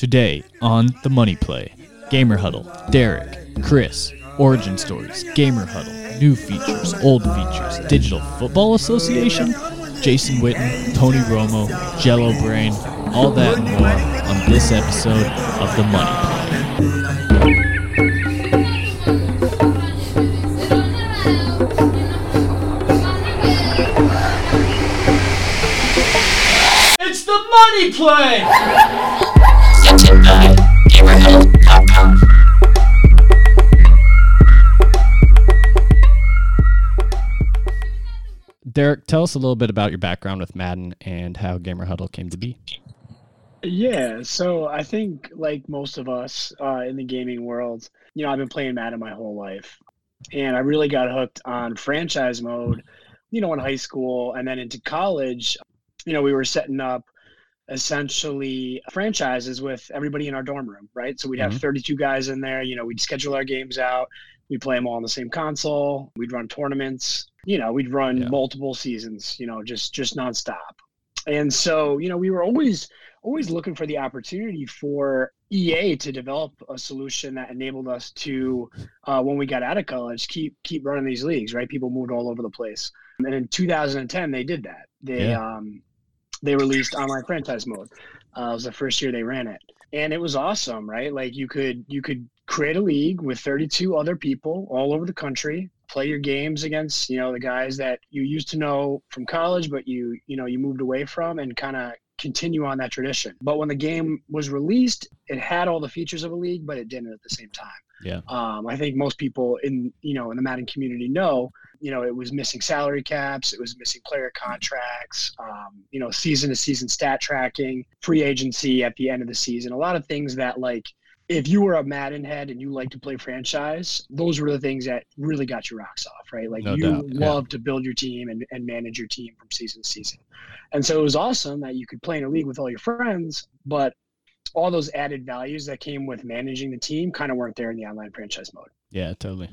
Today on The Money Play, Gamer Huddle, Derek, Chris, Origin Stories, Gamer Huddle, new features, old features, Digital Football Association, Jason Witten, Tony Romo, Jello Brain, all that and more on this episode of The Money Play. It's The Money Play! Derek, tell us a little bit about your background with Madden and how Gamer Huddle came to be. Yeah, so I think like most of us uh, in the gaming world, you know, I've been playing Madden my whole life, and I really got hooked on franchise mode, you know, in high school and then into college. You know, we were setting up essentially franchises with everybody in our dorm room, right? So we'd have Mhm. 32 guys in there. You know, we'd schedule our games out. We'd play them all on the same console. We'd run tournaments. You know, we'd run Yeah. multiple seasons. You know, just just nonstop. And so, you know, we were always always looking for the opportunity for EA to develop a solution that enabled us to, uh, when we got out of college, keep keep running these leagues. Right, people moved all over the place, and in 2010 they did that. They Yeah. um, they released online franchise mode. Uh, it was the first year they ran it, and it was awesome. Right, like you could you could create a league with 32 other people all over the country play your games against you know the guys that you used to know from college but you you know you moved away from and kind of continue on that tradition but when the game was released it had all the features of a league but it didn't at the same time Yeah. um, i think most people in you know in the madden community know you know it was missing salary caps it was missing player contracts um, you know season to season stat tracking free agency at the end of the season a lot of things that like if you were a Madden head and you like to play franchise, those were the things that really got your rocks off, right? Like No you doubt, yeah. love to build your team and, and manage your team from season to season. And so it was awesome that you could play in a league with all your friends, but all those added values that came with managing the team kind of weren't there in the online franchise mode. Yeah, totally.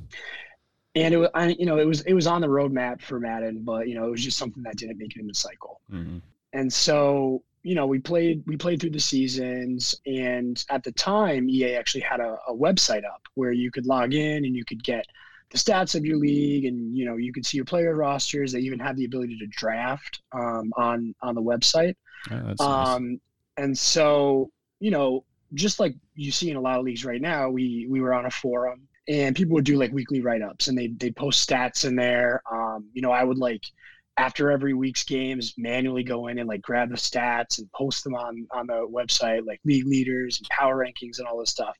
And it was, I, you know, it was it was on the roadmap for Madden, but you know, it was just something that didn't make it in the cycle Mhm. and so you know we played we played through the seasons and at the time ea actually had a, a website up where you could log in and you could get the stats of your league and you know you could see your player rosters they even had the ability to draft um, on on the website Yeah, that's nice. um, and so you know just like you see in a lot of leagues right now we we were on a forum and people would do like weekly write-ups and they they post stats in there. Um, you know i would like after every week's games manually go in and like grab the stats and post them on on the website like league leaders and power rankings and all this stuff.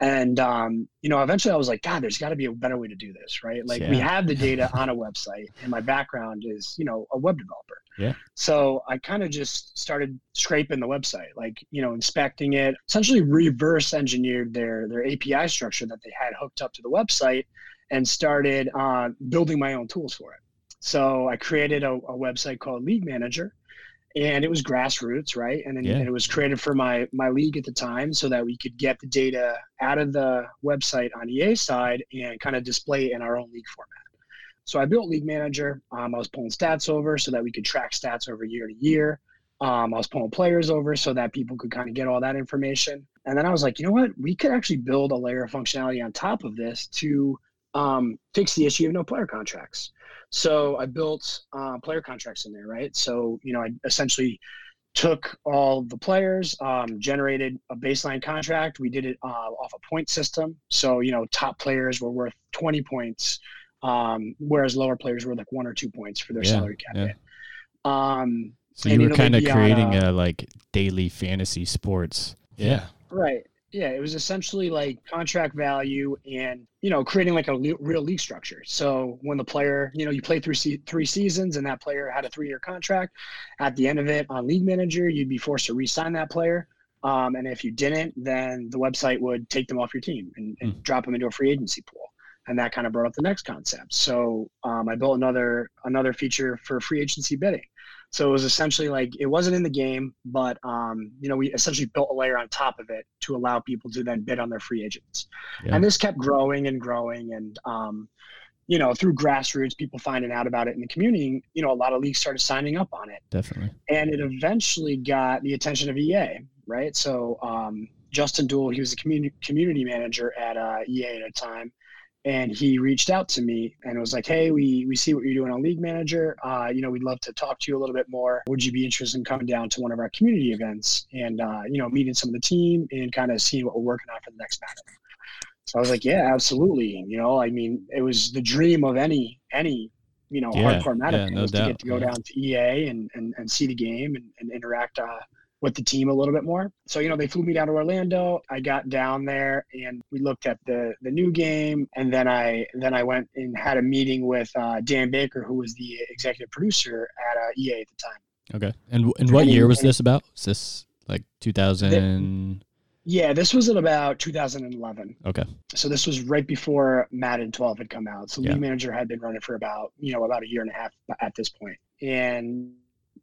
And um, you know eventually i was like god there's got to be a better way to do this right? Like we have the data on a website and my background is you know a web developer. Yeah. so i kind of just started scraping the website like you know inspecting it essentially reverse engineered their their api structure that they had hooked up to the website and started uh, building my own tools for it so I created a, a website called League Manager, and it was grassroots, right? And then Yeah. and it was created for my my league at the time, so that we could get the data out of the website on EA side and kind of display it in our own league format. So I built League Manager. Um, I was pulling stats over so that we could track stats over year to year. Um, I was pulling players over so that people could kind of get all that information. And then I was like, you know what? We could actually build a layer of functionality on top of this to um, fix the issue of no player contracts. So I built uh, player contracts in there, right? So you know, I essentially took all the players, um, generated a baseline contract. We did it uh, off a point system. So you know, top players were worth 20 points, um, whereas lower players were like one or two points for their Yeah, salary cap. yeah. Um, So you you were kind of creating uh, a like daily fantasy sports. Yeah. Right. Yeah, it was essentially like contract value and you know creating like a le- real league structure. So when the player, you know, you play through se- three seasons and that player had a three-year contract, at the end of it on League Manager, you'd be forced to re-sign that player. Um, and if you didn't, then the website would take them off your team and, and drop them into a free agency pool. And that kind of brought up the next concept. So um, I built another another feature for free agency bidding. So it was essentially like it wasn't in the game, but um, you know we essentially built a layer on top of it to allow people to then bid on their free agents. Yeah. And this kept growing and growing, and um, you know through grassroots, people finding out about it in the community, you know a lot of leagues started signing up on it, Definitely. and it eventually got the attention of EA. right? So um, Justin Duell, he was a community community manager at uh, EA at a time, and he reached out to me and was like, "Hey, we we see what you're doing on League Manager. Uh, you know, we'd love to talk to you a little bit more. Would you be interested in coming down to one of our community events and uh, you know meeting some of the team and kind of seeing what we're working on for the next match?" So I was like, "Yeah, absolutely." You know, I mean, it was the dream of any any you know Yeah, hardcore Madden yeah, no was to get to go yeah. down to EA and and, and see the game and, and interact. Uh, with the team a little bit more. So, you know, they flew me down to Orlando. I got down there and we looked at the the new game and then I then I went and had a meeting with uh, Dan Baker who was the executive producer at uh, EA at the time. Okay. And and what year was this about? Was this like 2000? Yeah, this was at about 2011. Okay. So this was right before Madden 12 had come out. So Yeah. League Manager had been running for about, you know, about a year and a half at this point. And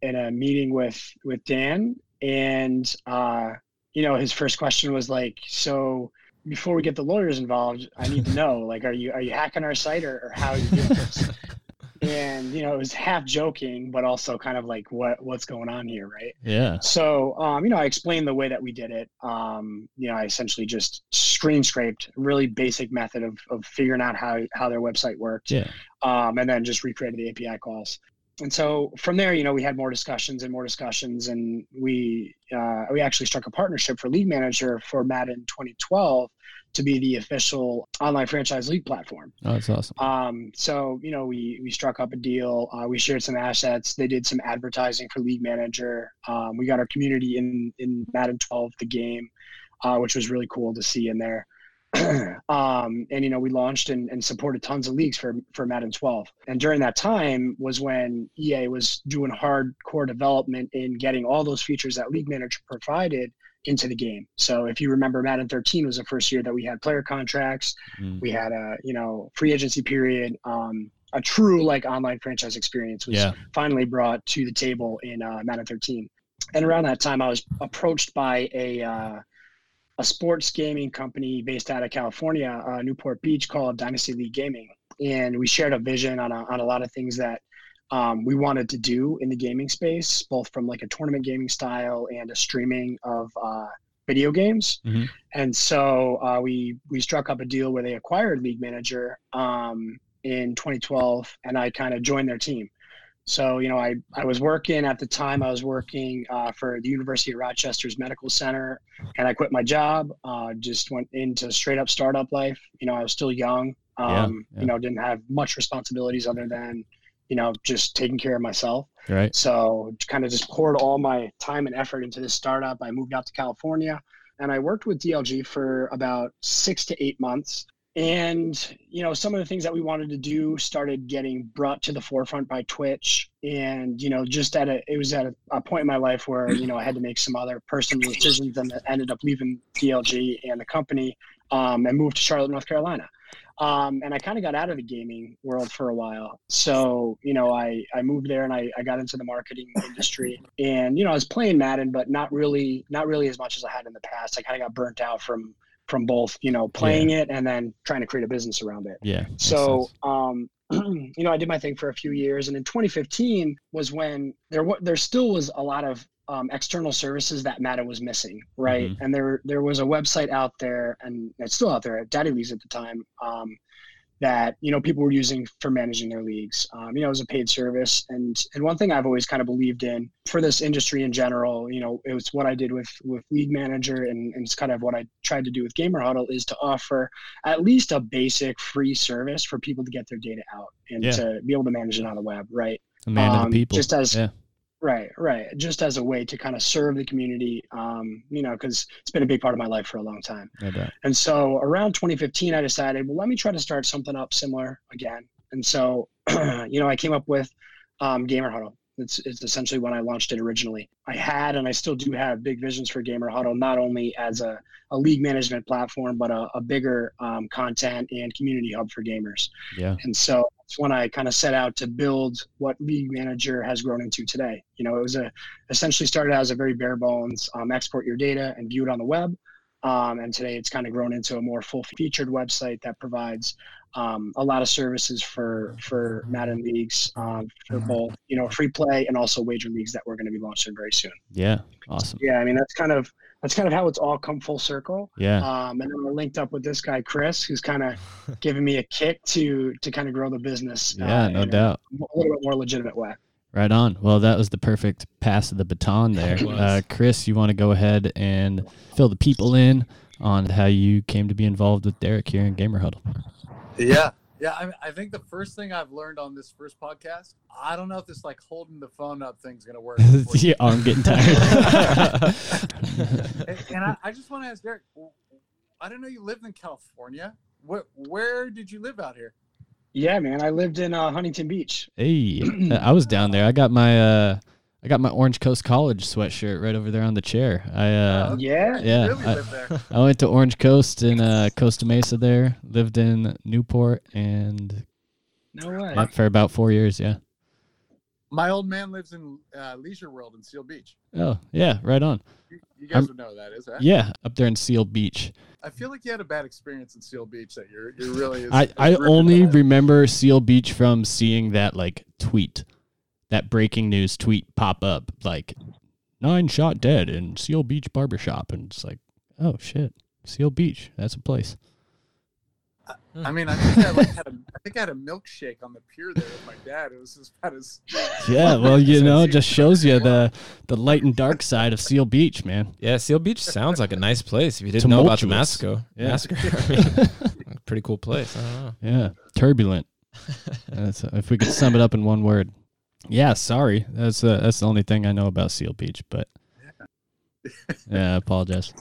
in a meeting with with Dan and uh, you know, his first question was like, so before we get the lawyers involved, I need to know, like, are you are you hacking our site or, or how are you doing this? and you know, it was half joking, but also kind of like what what's going on here, right? Yeah. So, um, you know, I explained the way that we did it. Um, you know, I essentially just screen scraped, really basic method of, of figuring out how, how their website worked, Yeah. um, and then just recreated the API calls. And so from there, you know, we had more discussions and more discussions, and we uh, we actually struck a partnership for League Manager for Madden 2012 to be the official online franchise league platform. Oh, that's awesome. Um, so you know, we we struck up a deal. Uh, we shared some assets. They did some advertising for League Manager. Um, we got our community in in Madden 12, the game, uh, which was really cool to see in there. um, and you know, we launched and, and supported tons of leagues for for Madden 12. And during that time was when EA was doing hardcore development in getting all those features that League Manager provided into the game. So if you remember, Madden 13 was the first year that we had player contracts Mm. we had a you know free agency period um, a true like online franchise experience was Yeah. finally brought to the table in uh, Madden 13 and around that time I was approached by a uh, a sports gaming company based out of California uh, Newport Beach called Dynasty League Gaming and we shared a vision on a, on a lot of things that um, we wanted to do in the gaming space both from like a tournament gaming style and a streaming of uh, video games Mhm. and so uh, we we struck up a deal where they acquired League Manager um, in 2012, and I kind of joined their team. So you know, I I was working at the time. I was working uh, for the University of Rochester's Medical Center, and I quit my job. Uh, just went into straight up startup life. You know, I was still young. Um, Yeah, yeah. You know, didn't have much responsibilities other than you know just taking care of myself. Right. So kind of just poured all my time and effort into this startup. I moved out to California and I worked with DLG for about six to eight months. And, you know, some of the things that we wanted to do started getting brought to the forefront by Twitch. And, you know, just at a, it was at a, a point in my life where, you know, I had to make some other personal decisions and ended up leaving DLG and the company um, and moved to Charlotte, North Carolina um, and I kind of got out of the gaming world for a while. So you know, I I moved there and I, I got into the marketing industry, and you know, I was playing Madden, but not really not really as much as I had in the past. I kind of got burnt out from from both you know playing it and then trying to create a business around it. Yeah. So, um, you know, I did my thing for a few years, and in 2015 was when there wa- there still was a lot of um, external services that Madden was missing, right? Mhm. And there there was a website out there, and it's still out there at Daddy Leagues at the time. Um, that you know people were using for managing their leagues. Um, you know, it was a paid service, and and one thing I've always kind of believed in for this industry in general, you know, it was what I did with with League Manager, and, and it's kind of what I tried to do with Gamer Huddle is to offer at least a basic free service for people to get their data out and Yeah. to be able to manage it on the web, right? The man um, the people. just as- yeah. Right, right. Just as a way to kind of serve the community, um, you know, because it's been a big part of my life for a long time. And so around 2015, I decided, well, let me try to start something up similar again. And so, you know, I came up with um, Gamer Huddle. It's, it's essentially when I launched it originally. I had and I still do have big visions for Gamer Huddle, not only as a, a league management platform, but a, a bigger um, content and community hub for gamers. Yeah. And so when I kind of set out to build what League Manager has grown into today. You know, it was a essentially started as a very bare bones um, export your data and view it on the web. Um, and today it's kind of grown into a more full featured website that provides um, a lot of services for for Madden leagues um, for both you know free play and also wager leagues that we're going to be launching very soon. Yeah. Awesome. Yeah, I mean that's kind of that's kind of how it's all come full circle. Yeah. Um, and then I linked up with this guy Chris, who's kind of giving me a kick to to kind of grow the business. Yeah, uh, no doubt. A little bit more legitimate way. Right on. Well, that was the perfect pass of the baton there. Uh, Chris, you want to go ahead and fill the people in on how you came to be involved with Derek here in Gamer Huddle? Yeah. Yeah. I, I think the first thing I've learned on this first podcast, I don't know if this like holding the phone up thing's going to work. yeah, I'm getting tired. and and I, I just want to ask Derek, I didn't know you lived in California. Where, where did you live out here? Yeah, man. I lived in uh, Huntington Beach. hey, I was down there. I got my uh, I got my Orange Coast College sweatshirt right over there on the chair. I uh, Oh, Yeah. Yeah, really I- lived there. I went to Orange Coast in uh, Costa Mesa there. Lived in Newport and No way. for about four years. Yeah. My old man lives in uh, Leisure World in Seal Beach. Oh yeah, right on. You, you guys I'm- would know who that is, right? Yeah, up there in Seal Beach. I feel like you had a bad experience in Seal Beach that you're you're really. Is, I, is I only remember Seal Beach from seeing that like tweet, that breaking news tweet pop up like nine shot dead in Seal Beach barbershop, and it's like, oh shit, Seal Beach, that's a place. I mean, I think I like had a, I think I had a milkshake on the pier there with my dad. It was just about as Yeah, well, you know, it just shows you the the light and dark side of Seal Beach, man. Yeah, Seal Beach sounds like a nice place. If you didn't know about the Tumultuous. Yeah. massacre, I mean, pretty cool place. I don't know. Yeah, turbulent. That's, if we could sum it up in one word. Yeah, sorry. That's uh, that's the only thing I know about Seal Beach, but yeah, I apologize.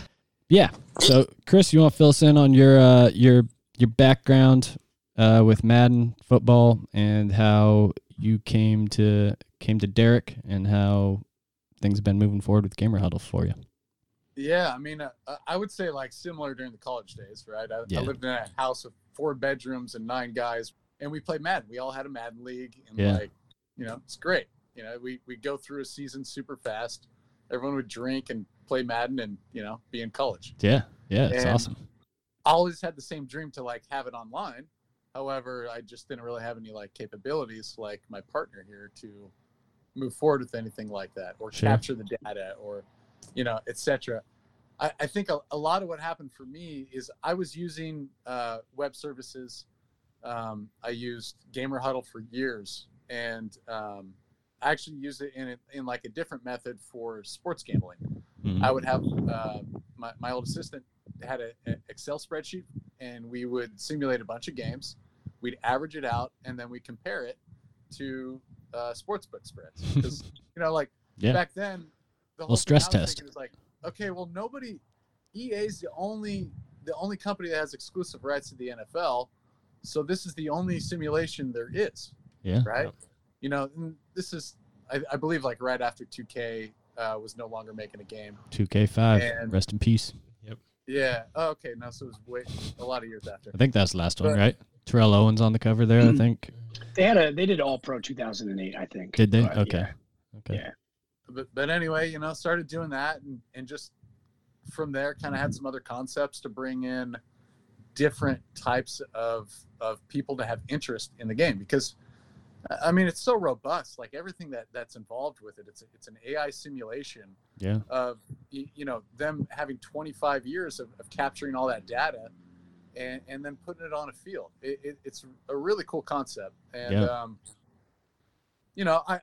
yeah. So, Chris, you want to fill us in on your uh, your your background uh, with Madden football and how you came to came to Derek and how things have been moving forward with Gamer Huddle for you. Yeah, I mean, uh, I would say like similar during the college days, right? I, Yeah. I lived in a house of four bedrooms and nine guys, and we played Madden. We all had a Madden league, and Yeah. like, you know, it's great. You know, we we go through a season super fast. Everyone would drink and play Madden, and you know, be in college. Yeah. Yeah, it's And- awesome. I always had the same dream to like have it online. However, I just didn't really have any like capabilities like my partner here to move forward with anything like that or Sure. capture the data or you know, etc. I, I think a, a lot of what happened for me is I was using uh, web services. Um, I used Gamer Huddle for years, and um, I actually used it in a, in like a different method for sports gambling. Mhm. I would have uh, my, my old assistant had an Excel spreadsheet, and we would simulate a bunch of games. We'd average it out, and then we compare it to uh, sportsbook spreads. Because you know, like Yeah. back then, the whole thing stress was test. is like, okay, well, nobody, EA's the only the only company that has exclusive rights to the NFL, so this is the only simulation there is Yeah. right? You know, this is, I, I believe, like right after 2K uh, was no longer making a game. 2K5. And- Rest in peace. Yep. Yeah. Oh, okay. Now so it was way a lot of years after. I think that's the last one, right? Terrell Owens on the cover there, I think. They had a they did All Pro 2008, I think. Did they? But, Okay. yeah. Okay. Yeah. But but anyway, you know, started doing that, and and just from there, kind of had some other concepts to bring in different types of of people to have interest in the game because. I mean, it's so robust. Like everything that that's involved with it, it's it's an AI simulation Yeah. of you know them having 25 years of, of capturing all that data and, and then putting it on a field it, it, it's a really cool concept and Yeah. um, you know I, I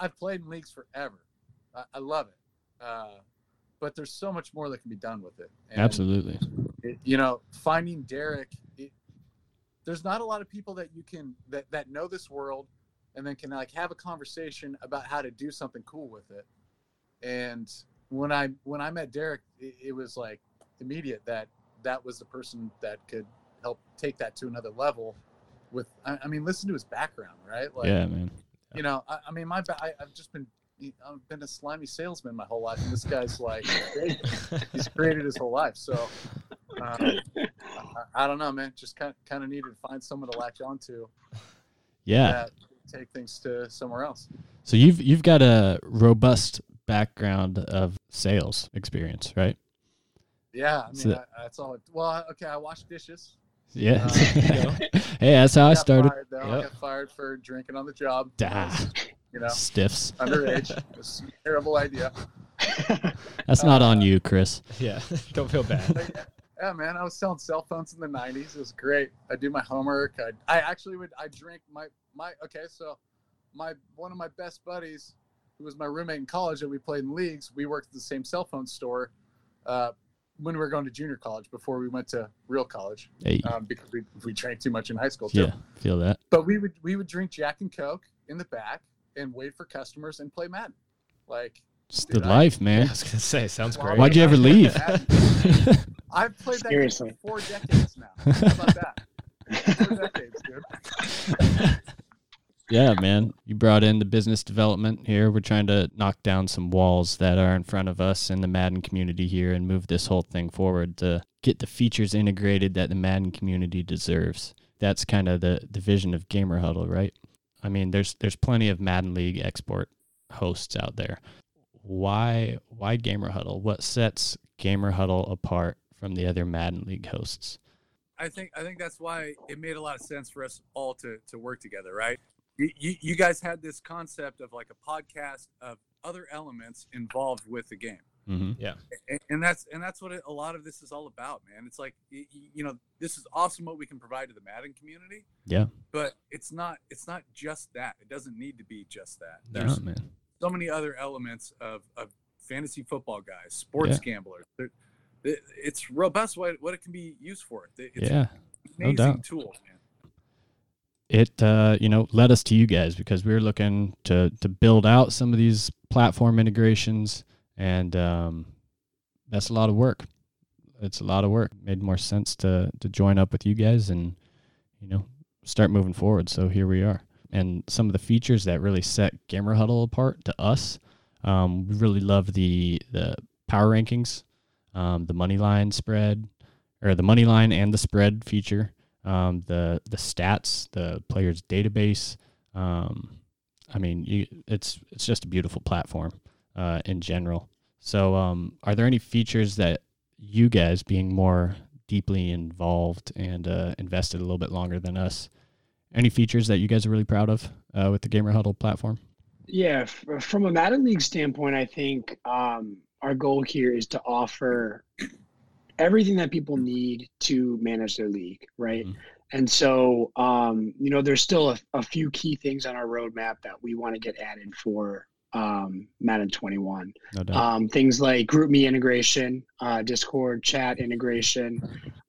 i've played in leagues forever i, I love it uh, but there's so much more that can be done with it and, Absolutely. it- you know finding derek there's not a lot of people that you can that that know this world and then can like have a conversation about how to do something cool with it. And when i when i met derek it, it was like immediate that that was the person that could help take that to another level with i, I mean listen to his background right? Like yeah, man. you know i, I mean my ba- I, i've just been i've been a slimy salesman my whole life and this guy's like he's created his whole life. So um, I, I don't know man just kind kind of needed to find someone to latch onto Yeah. that take things to somewhere else So you've you've got a robust background of sales experience, right? yeah i mean So- I, that's all well okay i wash dishes Yeah. Uh, hey, that's how I got started. fired, though. i got fired for drinking on the job Ah, you know Stiffs. underage it was a terrible idea That's not on you, Chris. Yeah, don't feel bad. Yeah, man, I was selling cell phones in the '90s. It was great. I do my homework. I, I actually would. I drink my my. Okay, so my one of my best buddies, who was my roommate in college, that we played in leagues. We worked at the same cell phone store uh, when we were going to junior college before we went to real college Hey, um, because we, we drank too much in high school too. yeah, feel that. But we would we would drink Jack and Coke in the back and wait for customers and play Madden. Like It's Dude, the life, I man. I was gonna say, sounds Wow. great. Why'd you ever leave? I've played that Seriously. game for four decades now. How about that? Four decades, dude. Yeah, man. You brought in the business development here. We're trying to knock down some walls that are in front of us in the Madden community here and move this whole thing forward to get the features integrated that the Madden community deserves. That's kind of the, the vision of Gamer Huddle, right? I mean, there's there's plenty of Madden League export hosts out there. Why why Gamer Huddle? What sets Gamer Huddle apart from the other Madden League hosts? I think I think that's why it made a lot of sense for us all to to work together, right? You, you, you guys had this concept of like a podcast of other elements involved with the game, Mm-hmm. and, and that's and that's what it, a lot of this is all about, man. It's like y- y- you know this is awesome what we can provide to the Madden community, Yeah. but it's not it's not just that. It doesn't need to be just that. Yeah, There's man. so many other elements of, of fantasy football guys, sports gamblers. They're- it- It's robust what, what it can be used for. It's Yeah. no amazing doubt. tool, man. it uh, you know led us to you guys because we were looking to to build out some of these platform integrations and um, that's a lot of work it's a lot of work made more sense to to join up with you guys and you know start moving forward so here we are and some of the features that really set gamer huddle apart to us um, we really love the the power rankings um, the money line spread or the money line and the spread feature um, the the stats, the players' database. Um, I mean, you, it's it's just a beautiful platform uh, in general. So, um, are there any features that you guys, being more deeply involved and uh, invested a little bit longer than us, any features that you guys are really proud of uh, with the Gamer Huddle platform? Yeah, from a Madden League standpoint, I think um, our goal here is to offer everything that people need to manage their league, right? Mhm. And so, um, you know, there's still a, a few key things on our roadmap that we want to get added for um, Madden 21. No doubt. Um, things like GroupMe integration, uh, Discord chat integration,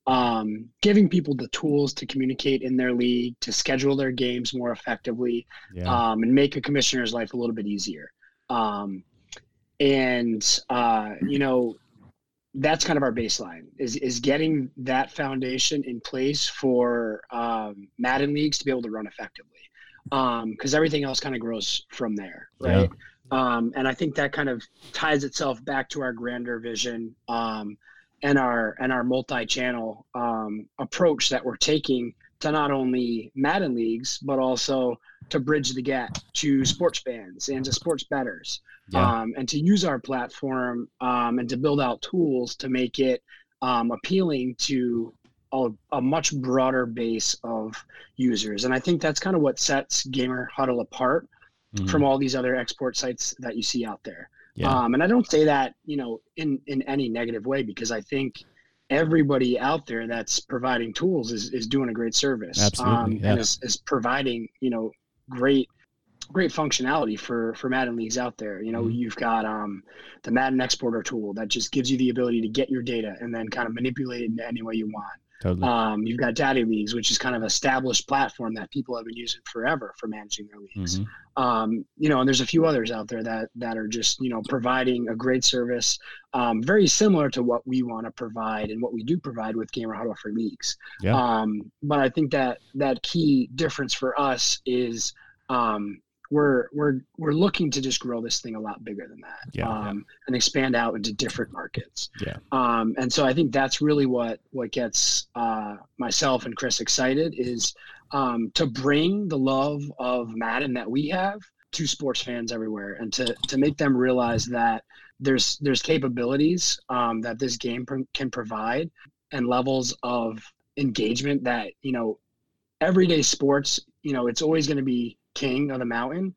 um, giving people the tools to communicate in their league, to schedule their games more effectively, yeah. um, and make a commissioner's life a little bit easier. Um, and uh, you know, that's kind of our baseline is is getting that foundation in place for um, Madden leagues to be able to run effectively. Because everything else kind of grows from there, Yeah. right? Um, and I think that kind of ties itself back to our grander vision um, and our and our multi-channel um, approach that we're taking to not only Madden leagues but also to bridge the gap to sports fans and to sports betters, Yeah. um, and to use our platform um, and to build out tools to make it um, appealing to a, a much broader base of users. And I think that's kind of what sets Gamer Huddle apart Mhm. from all these other export sites that you see out there. yeah. Um, and I don't say that, you know, in, in any negative way, because I think everybody out there that's providing tools is, is doing a great service. Absolutely, Um, yeah. And is, is providing, you know, great, great functionality for, for Madden leagues out there. You know, Mhm. you've got um, the Madden exporter tool that just gives you the ability to get your data and then kind of manipulate it in any way you want. Totally. Um, you've got Daddy Leagues, which is kind of established platform that people have been using forever for managing their leagues Mhm. um, you know, and there's a few others out there that that are just you know providing a great service, um, very similar to what we want to provide and what we do provide with Gamer Huddle for leagues. Yeah. Um, but I think that that key difference for us is um, we're we're we're looking to just grow this thing a lot bigger than that, Yeah. um, and expand out into different markets. Yeah. Um, and so I think that's really what what gets uh, myself and Chris excited is um, to bring the love of Madden that we have to sports fans everywhere, and to to make them realize that there's there's capabilities um, that this game pr- can provide, and levels of engagement that you know everyday sports. You know, it's always going to be king of the mountain,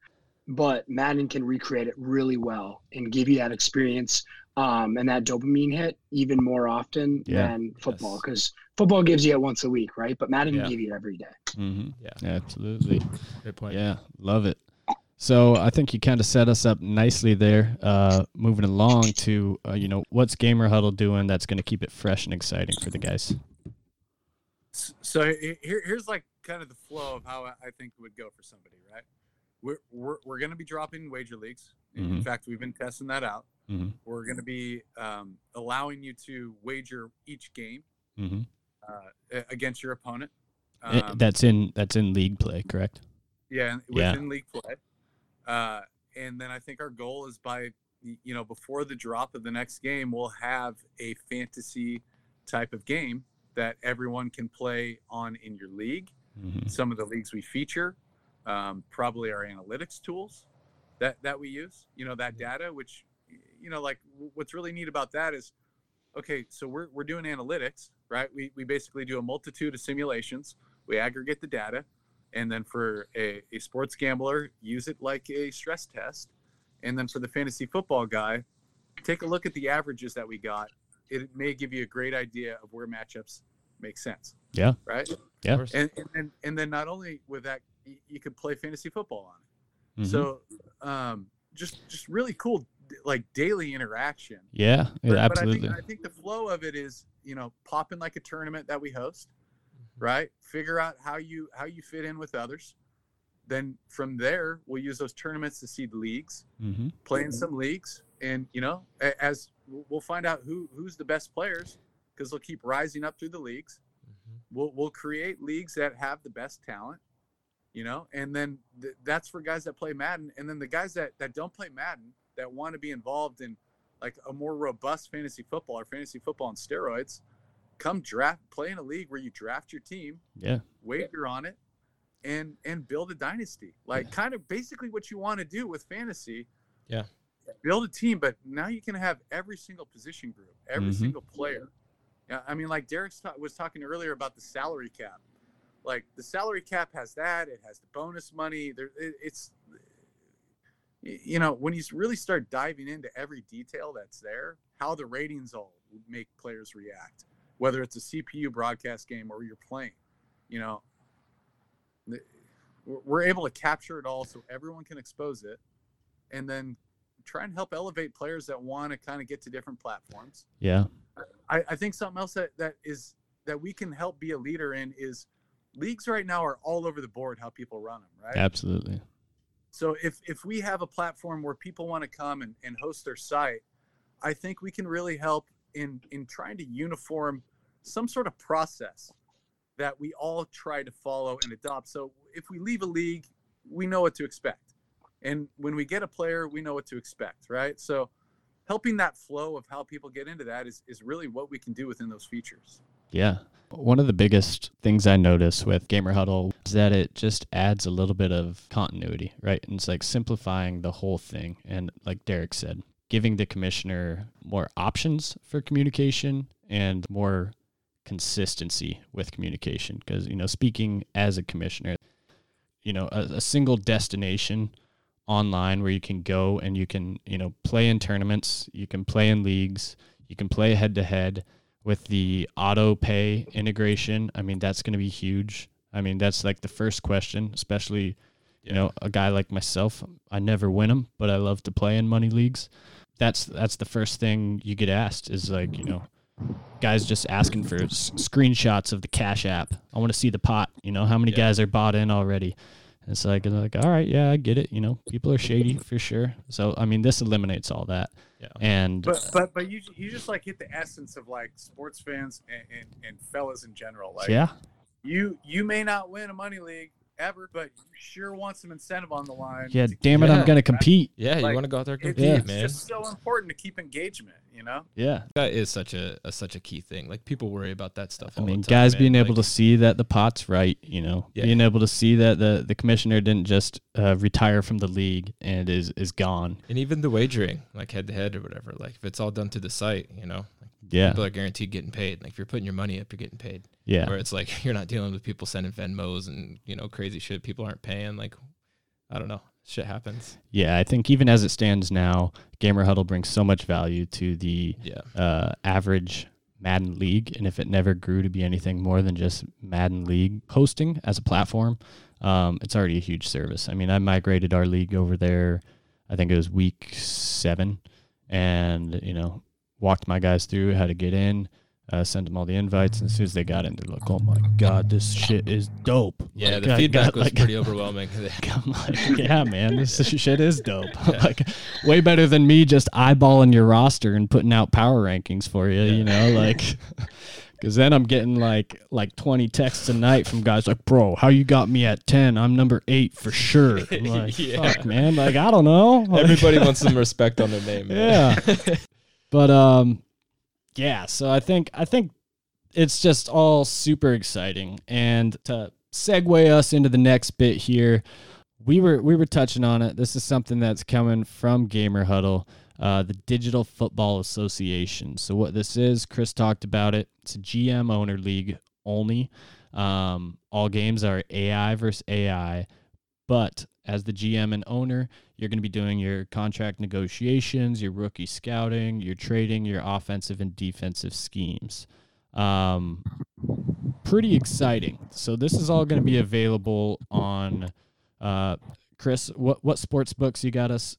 but Madden can recreate it really well and give you that experience um, and that dopamine hit even more often Yeah. than football because football gives you it once a week, right? But Madden Yeah. can give you it every day. Mm-hmm. Yeah. Absolutely. Good point. Yeah, love it. So I think you kind of set us up nicely there. Uh, moving along to uh, you know what's Gamer Huddle doing that's going to keep it fresh and exciting for the guys. So here, here's like kind of the flow of how I think it would go for somebody, right? We're we're, we're going to be dropping wager leagues. In Mhm. fact, we've been testing that out. Mhm. We're going to be um, allowing you to wager each game Mm-hmm. uh, against your opponent. Eh, Um, that's in that's in league play, correct? yeah, Yeah. within league play. Uh, and then I think our goal is by you know before the drop of the next game, we'll have a fantasy type of game that everyone can play on in your league. Mm-hmm. some of the leagues we feature, um, probably our analytics tools that that we use. You know that data, which you know, like what's really neat about that is, okay, so we're we're doing analytics, right? We we basically do a multitude of simulations. We aggregate the data, and then for a, a sports gambler, use it like a stress test, and then for the fantasy football guy, take a look at the averages that we got. It may give you a great idea of where matchups make sense. Yeah. Right Yeah. Of and and then, and then not only with that y- you could play fantasy football on it Mhm. so um just just really cool like daily interaction yeah, But- yeah, but absolutely. I, think, I think the flow of it is you know pop in like a tournament that we host Mm-hmm. right figure out how you how you fit in with others then from there we'll use those tournaments to seed leagues mm-hmm. play in some leagues and you know as we'll find out who who's the best players because they'll keep rising up through the leagues. We'll we'll create leagues that have the best talent you know and then th- that's for guys that play madden and then the guys that that don't play madden that want to be involved in like a more robust fantasy football or fantasy football on steroids come draft play in a league where you draft your team Yeah, wager on it and and build a dynasty like kind of basically what you want to do with fantasy Yeah. build a team but now you can have every single position group every Mhm. single player yeah i mean like derek was talking earlier about the salary cap. Like the salary cap has that it has the bonus money there it, it's you know when you really start diving into every detail that's there how the ratings all make players react whether it's a cpu broadcast game or you're playing you know? We're we're able to capture it all so everyone can expose it and then try and help elevate players that want to kind of get to different platforms. Yeah, I, I think something else that, that is that we can help be a leader in is leagues right now are all over the board how people run them right? Absolutely. so if if we have a platform where people want to come and, and host their site i think we can really help in in trying to uniform some sort of process that we all try to follow and adopt. So if we leave a league we know what to expect. And when we get a player we know what to expect right? So helping that flow of how people get into that is, is really what we can do within those features Yeah. One of the biggest things I notice with Gamer Huddle is that it just adds a little bit of continuity, right? And it's like simplifying the whole thing. And like Derek said, giving the commissioner more options for communication and more consistency with communication. Because, you know, speaking as a commissioner, you know, a, a single destination online where you can go and you can, you know, play in tournaments, you can play in leagues, you can play head to head with the auto pay integration. I mean, that's going to be huge. I mean, that's like the first question, especially, you know, a guy like myself. I never win them, but I love to play in money leagues. That's that's the first thing you get asked is like, you know, guys just asking for s- screenshots of the Cash App. I want to see the pot. You know, how many Yeah. guys are bought in already? It's like, it's like, all right, yeah, I get it. You know, people are shady for sure. So, I mean, this eliminates all that. Yeah. And but but but you you just like hit the essence of like sports fans and, and, and fellas in general like yeah, you you may not win a money league ever but you sure want some incentive on the line yeah, damn it, Yeah. I'm going to compete. Yeah, Like, you want to go out there and It- compete, it's man. It's just so important to keep engagement, you know. Yeah. That is such a, a such a key thing. Like people worry about that stuff. I mean, the time, guys man. being able to see that the pot's right, you know, Yeah. being able to see that the, the commissioner didn't just uh, retire from the league and is, is gone. and even the wagering, like head to head or whatever. Like if it's all done to the site, you know, like Yeah. people are guaranteed getting paid. Like if you're putting your money up, you're getting paid. Yeah. Where it's like you're not dealing with people sending Venmos and you know crazy shit people aren't paying. Like I don't know. Shit happens. Yeah, I think even as it stands now, Gamer Huddle brings so much value to the Yeah. uh, average Madden League, and if it never grew to be anything more than just Madden League hosting as a platform, um, it's already a huge service. I mean, I migrated our league over there. I think it was week seven, and you know, walked my guys through how to get in, uh, sent them all the invites, and as soon as they got in, they're like, "Oh my god, this shit is dope!" Yeah, Like, the I feedback got, was like- pretty overwhelming. I'm like, yeah, man, this shit is dope. like, way better than me just eyeballing your roster and putting out power rankings for you. You know, like, because then I'm getting like like 20 texts a night from guys like, bro, how you got me at 10? I'm number eight for sure. I'm like, Yeah. fuck, man. Like, I don't know. Everybody wants some respect on their name. Man. yeah. but um yeah, so I think I think it's just all super exciting. And to segue us into the next bit here, we were we were touching on it. This is something that's coming from Gamer Huddle, uh, the Digital Football Association. So what this is, Chris talked about it. It's a GM owner league only. Um, all games are AI versus AI, but as the GM and owner, you're going to be doing your contract negotiations, your rookie scouting, your trading, your offensive and defensive schemes. Um, pretty exciting. So this is all going to be available on uh, Chris. What what sports books you got us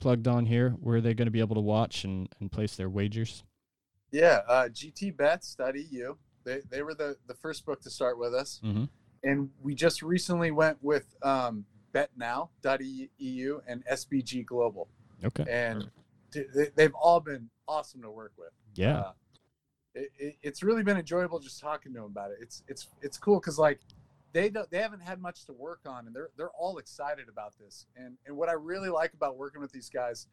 plugged on here? Where are they going to be able to watch and, and place their wagers? Yeah, uh, GT Bets EU. They they were the the first book to start with us, Mhm. And we just recently went with um, BetNow.eu and SBG Global, Okay. and they- they've all been awesome to work with. Yeah. Uh, it, it, it's really been enjoyable just talking to them about it. It's it's it's cool because like they don't, they haven't had much to work on, and they're they're all excited about this. And and what I really like about working with these guys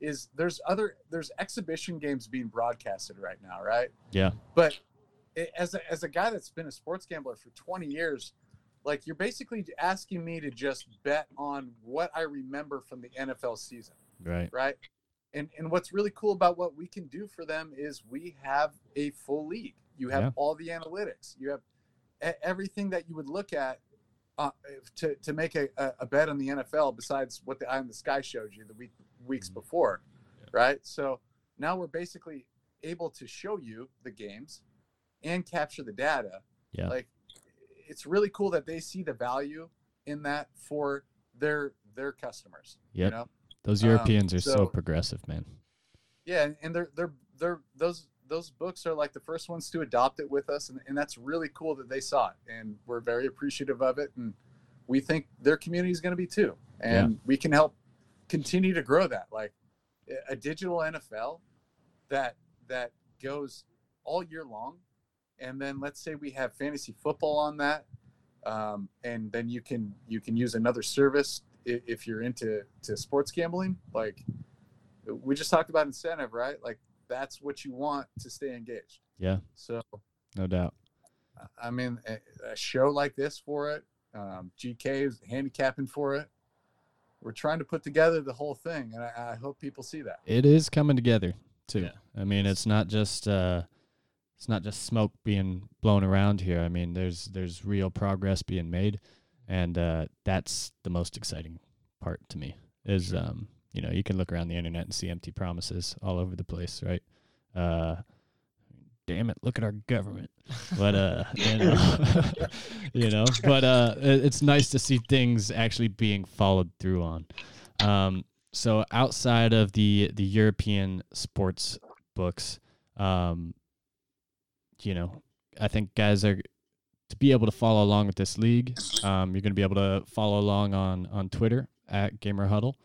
is there's other there's exhibition games being broadcasted right now, right? Yeah. But it, as a, as a guy that's been a sports gambler for 20 years, like you're basically asking me to just bet on what I remember from the NFL season Right. right? And and what's really cool about what we can do for them is we have a full league. You have Yeah. all the analytics. You have everything that you would look at uh, to to make a, a a bet on the NFL. Besides what the eye in the sky showed you the week weeks before, right? So now we're basically able to show you the games and capture the data. Yeah. Like it's really cool that they see the value in that for their their customers. Yep. You know? Those Um, Europeans are so, progressive, man. Yeah, and- and they're they're they're those those books are like the first ones to adopt it with us, and, and that's really cool that they saw it, and we're very appreciative of it, and we think their community is going to be too, and we can help continue to grow that, like a digital NFL that that goes all year long, and then let's say we have fantasy football on that, um, and then you can you can use another service i- if you're into to sports gambling, like we just talked about incentive, right? Like that's what you want to stay engaged. Yeah. So, No doubt. I mean, a, a show like this for it, um, GK is handicapping for it. We're trying to put together the whole thing, and I, I hope people see that. It is coming together too. Yeah. I mean, it's not just uh, it's not just smoke being blown around here. I mean, there's there's real progress being made, and uh, that's the most exciting part to me. Is um, you know, you can look around the internet and see empty promises all over the place, right? Uh, damn it, look at our government. But uh, you know, you know, but uh, it's nice to see things actually being followed through on. Um, so outside of the the European sports books, um, you know, I think guys are to be able to follow along with this league. Um, you're going to be able to follow along on on Twitter at Gamer Huddle.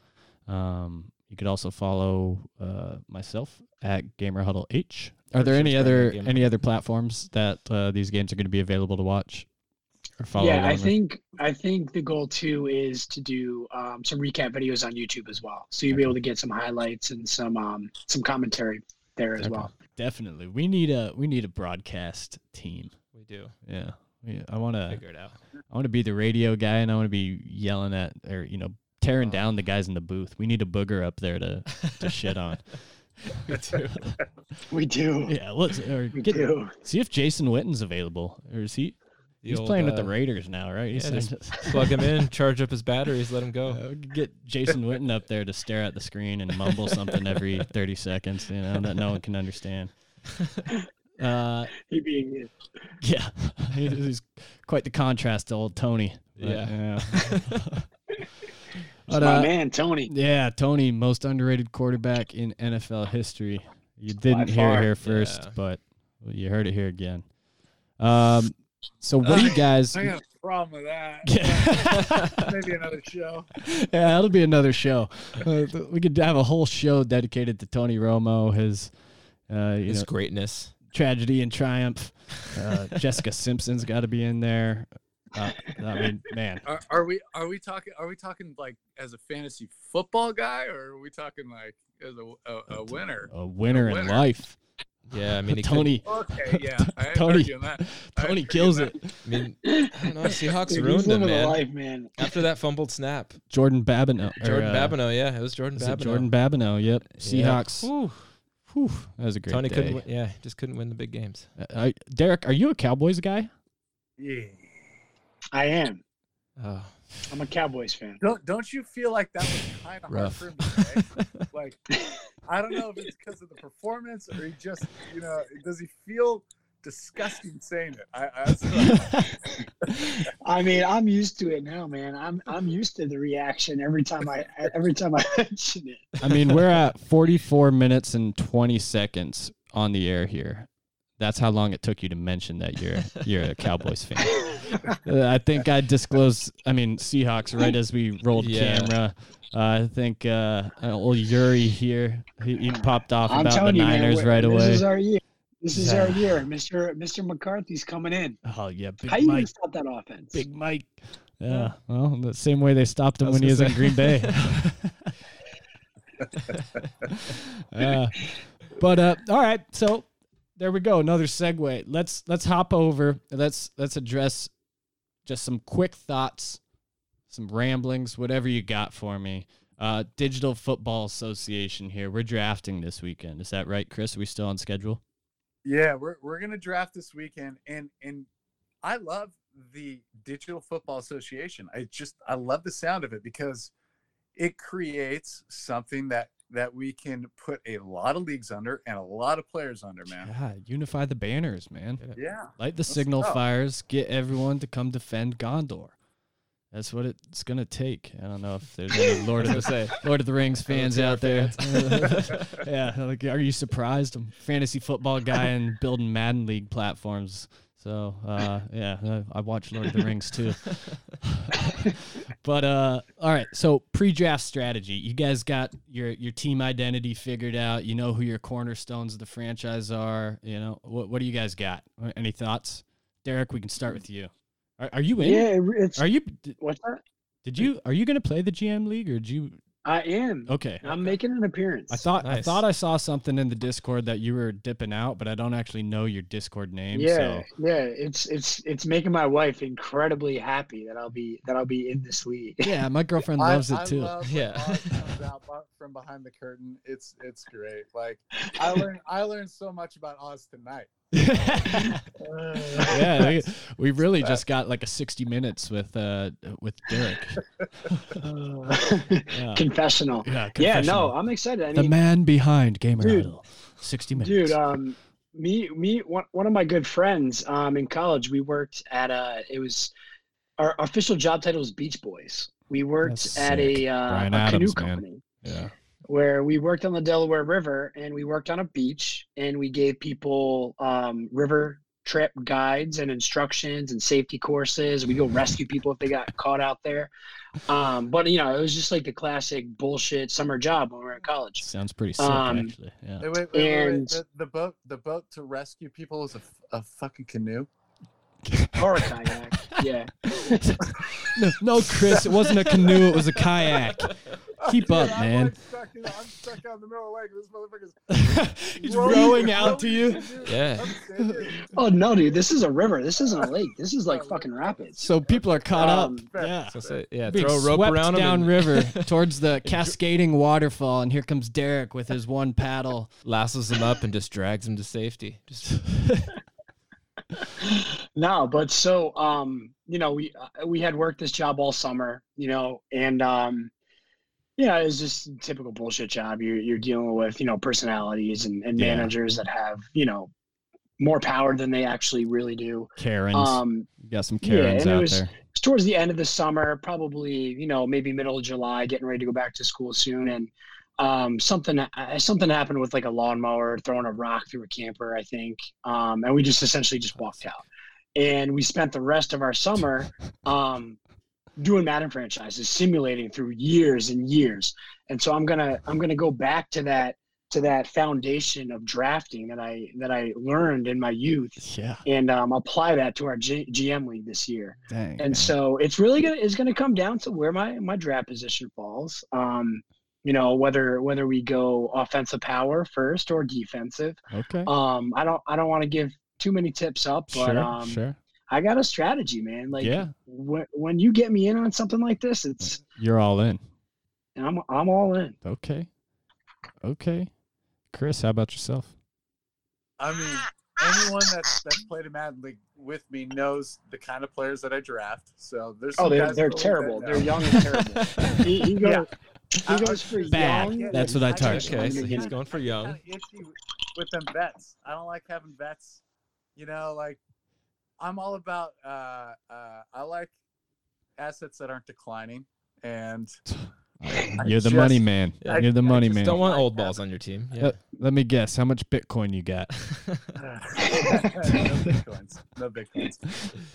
Um, you could also follow uh, myself at Gamer Huddle H. Are there any other Gamer any other platforms that uh, these games are going to be available to watch or follow? yeah, along I with? think I think the goal too is to do um, some recap videos on YouTube as well, so you'll be able to get some highlights and some um, some commentary there as Okay. well. Definitely, we need a we need a broadcast team. We do Yeah, we, I want to figure it out. I want to be the radio guy, and I want to be yelling at or you know tearing Oh. down the guys in the booth. We need a Booger up there to to shit on. we do. We do. Yeah, let's or We get, do. see if Jason Witten's available, or is he? The He's old, playing with the uh, Raiders now, right? He's yeah, just Plug him in, charge up his batteries, let him go. Uh, get Jason Witten up there to stare at the screen and mumble something every 30 seconds, you know, that no one can understand. Uh, He being yeah, he's quite the contrast to old Tony. But, Yeah. yeah. But, my uh, man Tony. yeah, Tony, most underrated quarterback in NFL history. You didn't hear it here first, Yeah. but you heard it here again. Um, so what do you guys? I got a problem with that. Yeah. Maybe another show. yeah, that'll be another show. Uh, we could have a whole show dedicated to Tony Romo, his, uh, His know, greatness. tragedy and triumph. Uh, Jessica Simpson's got to be in there. Uh, I mean, man, Are, are we are we talking are we talking like as a fantasy football guy or are we talking like as a a, a winner? a winner in winner. life. Yeah, I mean, he Tony, Okay, yeah. Tony- arguing that. Tony ain't kills arguing it. I mean, I don't know. Seahawks Dude, ruined him, man. life, man. After that fumbled snap, Jordan Babineaux. or, Jordan uh, Babineaux. Yeah, it was Jordan is Babineaux. Jordan Babineaux. Yep. Yeah. Seahawks. Whew. Whew, that was a great Tony day. couldn't. Win, yeah, just couldn't win the big games. Uh, I- Derek, are you a Cowboys guy? Yeah. I am. Oh, I'm a Cowboys fan. Don't don't you feel like that was kind of hard Rough. for him to? Like, I don't know if it's because of the performance or he just, you know, does he feel disgusting saying it? I, I I mean, I'm used to it now, man. I'm I'm used to the reaction every time I every time I mention it. I mean, we're at 44 minutes and 20 seconds on the air here. That's how long it took you to mention that you're you're a Cowboys fan. Uh, I think I disclosed. I mean, Seahawks right as we rolled Yeah. camera. Uh, I think uh, old Yuri here. He, he popped off I'm about the telling you, man. Niners we- right this away. This is our year. This is Yeah. our year. Mr. Mr. McCarthy's coming in. oh yeah, Big Mike. How you gonna stop that offense? Big Mike. Yeah. Well, the same way they stopped him when he was gonna in. Green Bay. Uh, but uh, all right, so there we go. Another segue. Let's let's hop over. Let's let's address just some quick thoughts, some ramblings, whatever you got for me. Uh, Digital Football Association here. We're drafting this weekend. Is that right, Chris? Are we still on schedule? Yeah, we're we're gonna draft this weekend, and and I love the Digital Football Association. I just I love the sound of it because it creates something that that we can put a lot of leagues under and a lot of players under, man. Yeah, unify the banners, man. Yeah, Light the signal up. fires. Get everyone to come defend Gondor. That's what it's gonna take. I don't know if there's any Lord of the say. Lord of the Rings fans out there. yeah, like, are you surprised? I'm fantasy football guy and building Madden League platforms. So uh, yeah, uh, I watch Lord of the Rings too. but uh, all right, so pre-draft strategy. You guys got your your team identity figured out. You know who your cornerstones of the franchise are. You know what? What do you guys got? Any thoughts, Derek? We can start with you. Are, are you in? Yeah, it's Are you? Did, what's that? did you? Are you going to play the GM league or did you? I am. Okay. I'm making an appearance. I thought I thought I saw something in the Discord that you were dipping out, but I don't actually know your Discord name. Yeah, So yeah. It's it's it's making my wife incredibly happy that I'll be that I'll be in this league. yeah, my girlfriend I- loves I it too. love Yeah. Out from behind the curtain. It's it's great. Like I learned I learned so much about Oz tonight. yeah, we, we really just got like a 60 minutes with uh with Derek. Yeah. Confessional. Yeah, Yeah, no. I'm excited. I the mean, man behind Gamer Dude. Idol. 60 minutes. dude, um, me, me, one, one of my good friends, um, in college, we worked at uh it was our official job title was Beach Boys. We worked at a, uh, Bryan a Adams, canoe man. company yeah. Where we worked on the Delaware River and we worked on a beach and we gave people um, river trip guides and instructions and safety courses. We go rescue people if they got caught out there. Um, but you know, it was just like the classic bullshit summer job when we were in college. Sounds pretty sick Um, actually. Yeah. Wait, wait, wait, wait, wait. And- The, the boat the boat to rescue people is a fucking canoe. Or a kayak. Yeah. no, no, Chris, it wasn't a canoe, it was a kayak. Keep up, I'm, man. like, stuck in, I'm stuck out in the middle of the lake. This motherfucker's He's rowing out to you. Yeah. Oh no, dude, this is a river. This isn't a lake. This is like fucking rapids. So people are caught Um, up. Yeah. So say, yeah, Being throw a rope swept around down and river towards the cascading waterfall, and here comes Derek with his one paddle. lassos him up and just drags him to safety. Just no, but so um, you know, we uh, we had worked this job all summer, you know, and um, yeah, it's just typical bullshit job. You're you're dealing with you know personalities and, and Yeah. managers that have you know more power than they actually really do. Karens. Um, you got some yeah, Karens and it out was- there. it's towards the end of the summer, probably you know maybe middle of July, getting ready to go back to school soon, and um, something uh, something happened with like a lawnmower throwing a rock through a camper, I think, um, and we just essentially just walked out, and we spent the rest of our summer um, doing Madden franchises, simulating through years and years, and so I'm gonna I'm gonna go back to that to that foundation of drafting that I that I learned in my youth Yeah. and um, apply that to our G- GM league this year. Dang. And so it's really gonna it's gonna come down to where my my draft position falls. Um, you know whether whether we go offensive power first or defensive. okay. Um, I don't I don't want to give too many tips up, but sure. um, sure. I got a strategy, man. Like yeah. when when you get me in on something like this, it's You're all in. I'm I'm all in. Okay. Okay. Chris, how about yourself? I mean, anyone that's that's played a Madden League with me knows the kind of players that I draft. So there's Oh, they're they're terrible. They're young and terrible. he, he goes Yeah. he goes for Bad. young. That's what I I target. Okay, so he's going for kind young. of issue with them vets. I don't like having vets. You know, like I'm all about. Uh, uh, I like assets that aren't declining, and You're the just- money man. I- You're the I money just man. Don't want old balls on your team. Uh, Yeah. let me guess. How much Bitcoin you got? no bitcoins. No bitcoins.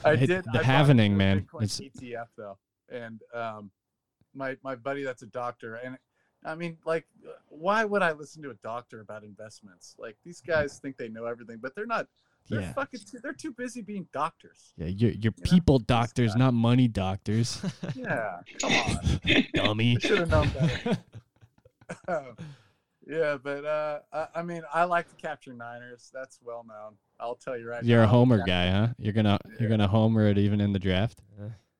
I Hey, did. the I bought halvening, a man. Bitcoin It's- ETF though, and um, my my buddy that's a doctor, and I mean, like, why would I listen to a doctor about investments? Like, these guys think they know everything, but they're not. They're Yeah. fucking. Too, they're too busy being doctors. Yeah, you're, you're know, people doctors, guy. not money doctors. Yeah, come on. Dummy. Should have known better. yeah, but uh, I, I mean, I like to capture Niners. That's well known. I'll tell you right now. You're a homer Yeah, guy, huh? You're gonna you're gonna homer it even in the draft.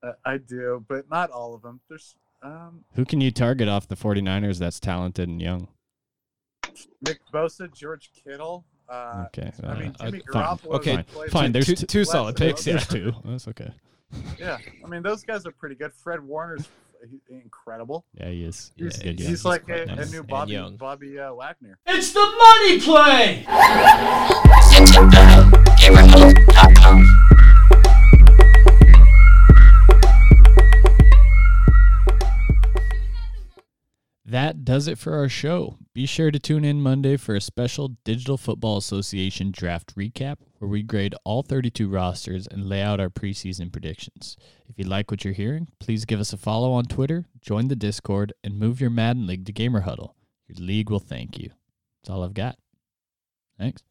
uh, I do, but not all of them. There's um, Who can you target off the 49ers that's talented and young? Nick Bosa, George Kittle. Uh, Okay. I mean, uh, Jimmy fine. Garoppolo. Okay, plays fine, there's two, two- two less solid than picks. those Yeah. Two. That's okay. Yeah, I mean those guys are pretty good. Fred Warner's incredible. Yeah, he is. Yeah, He's, He's good. he's yeah. like quite a, a new and Bobby young. Bobby uh, Wagner. It's the money play! That does it for our show. Be sure to tune in Monday for a special Digital Football Association draft recap where we grade all 32 rosters and lay out our preseason predictions. If you like what you're hearing, please give us a follow on Twitter, join the Discord, and move your Madden League to GamerHuddle. Your league will thank you. That's all I've got. Thanks.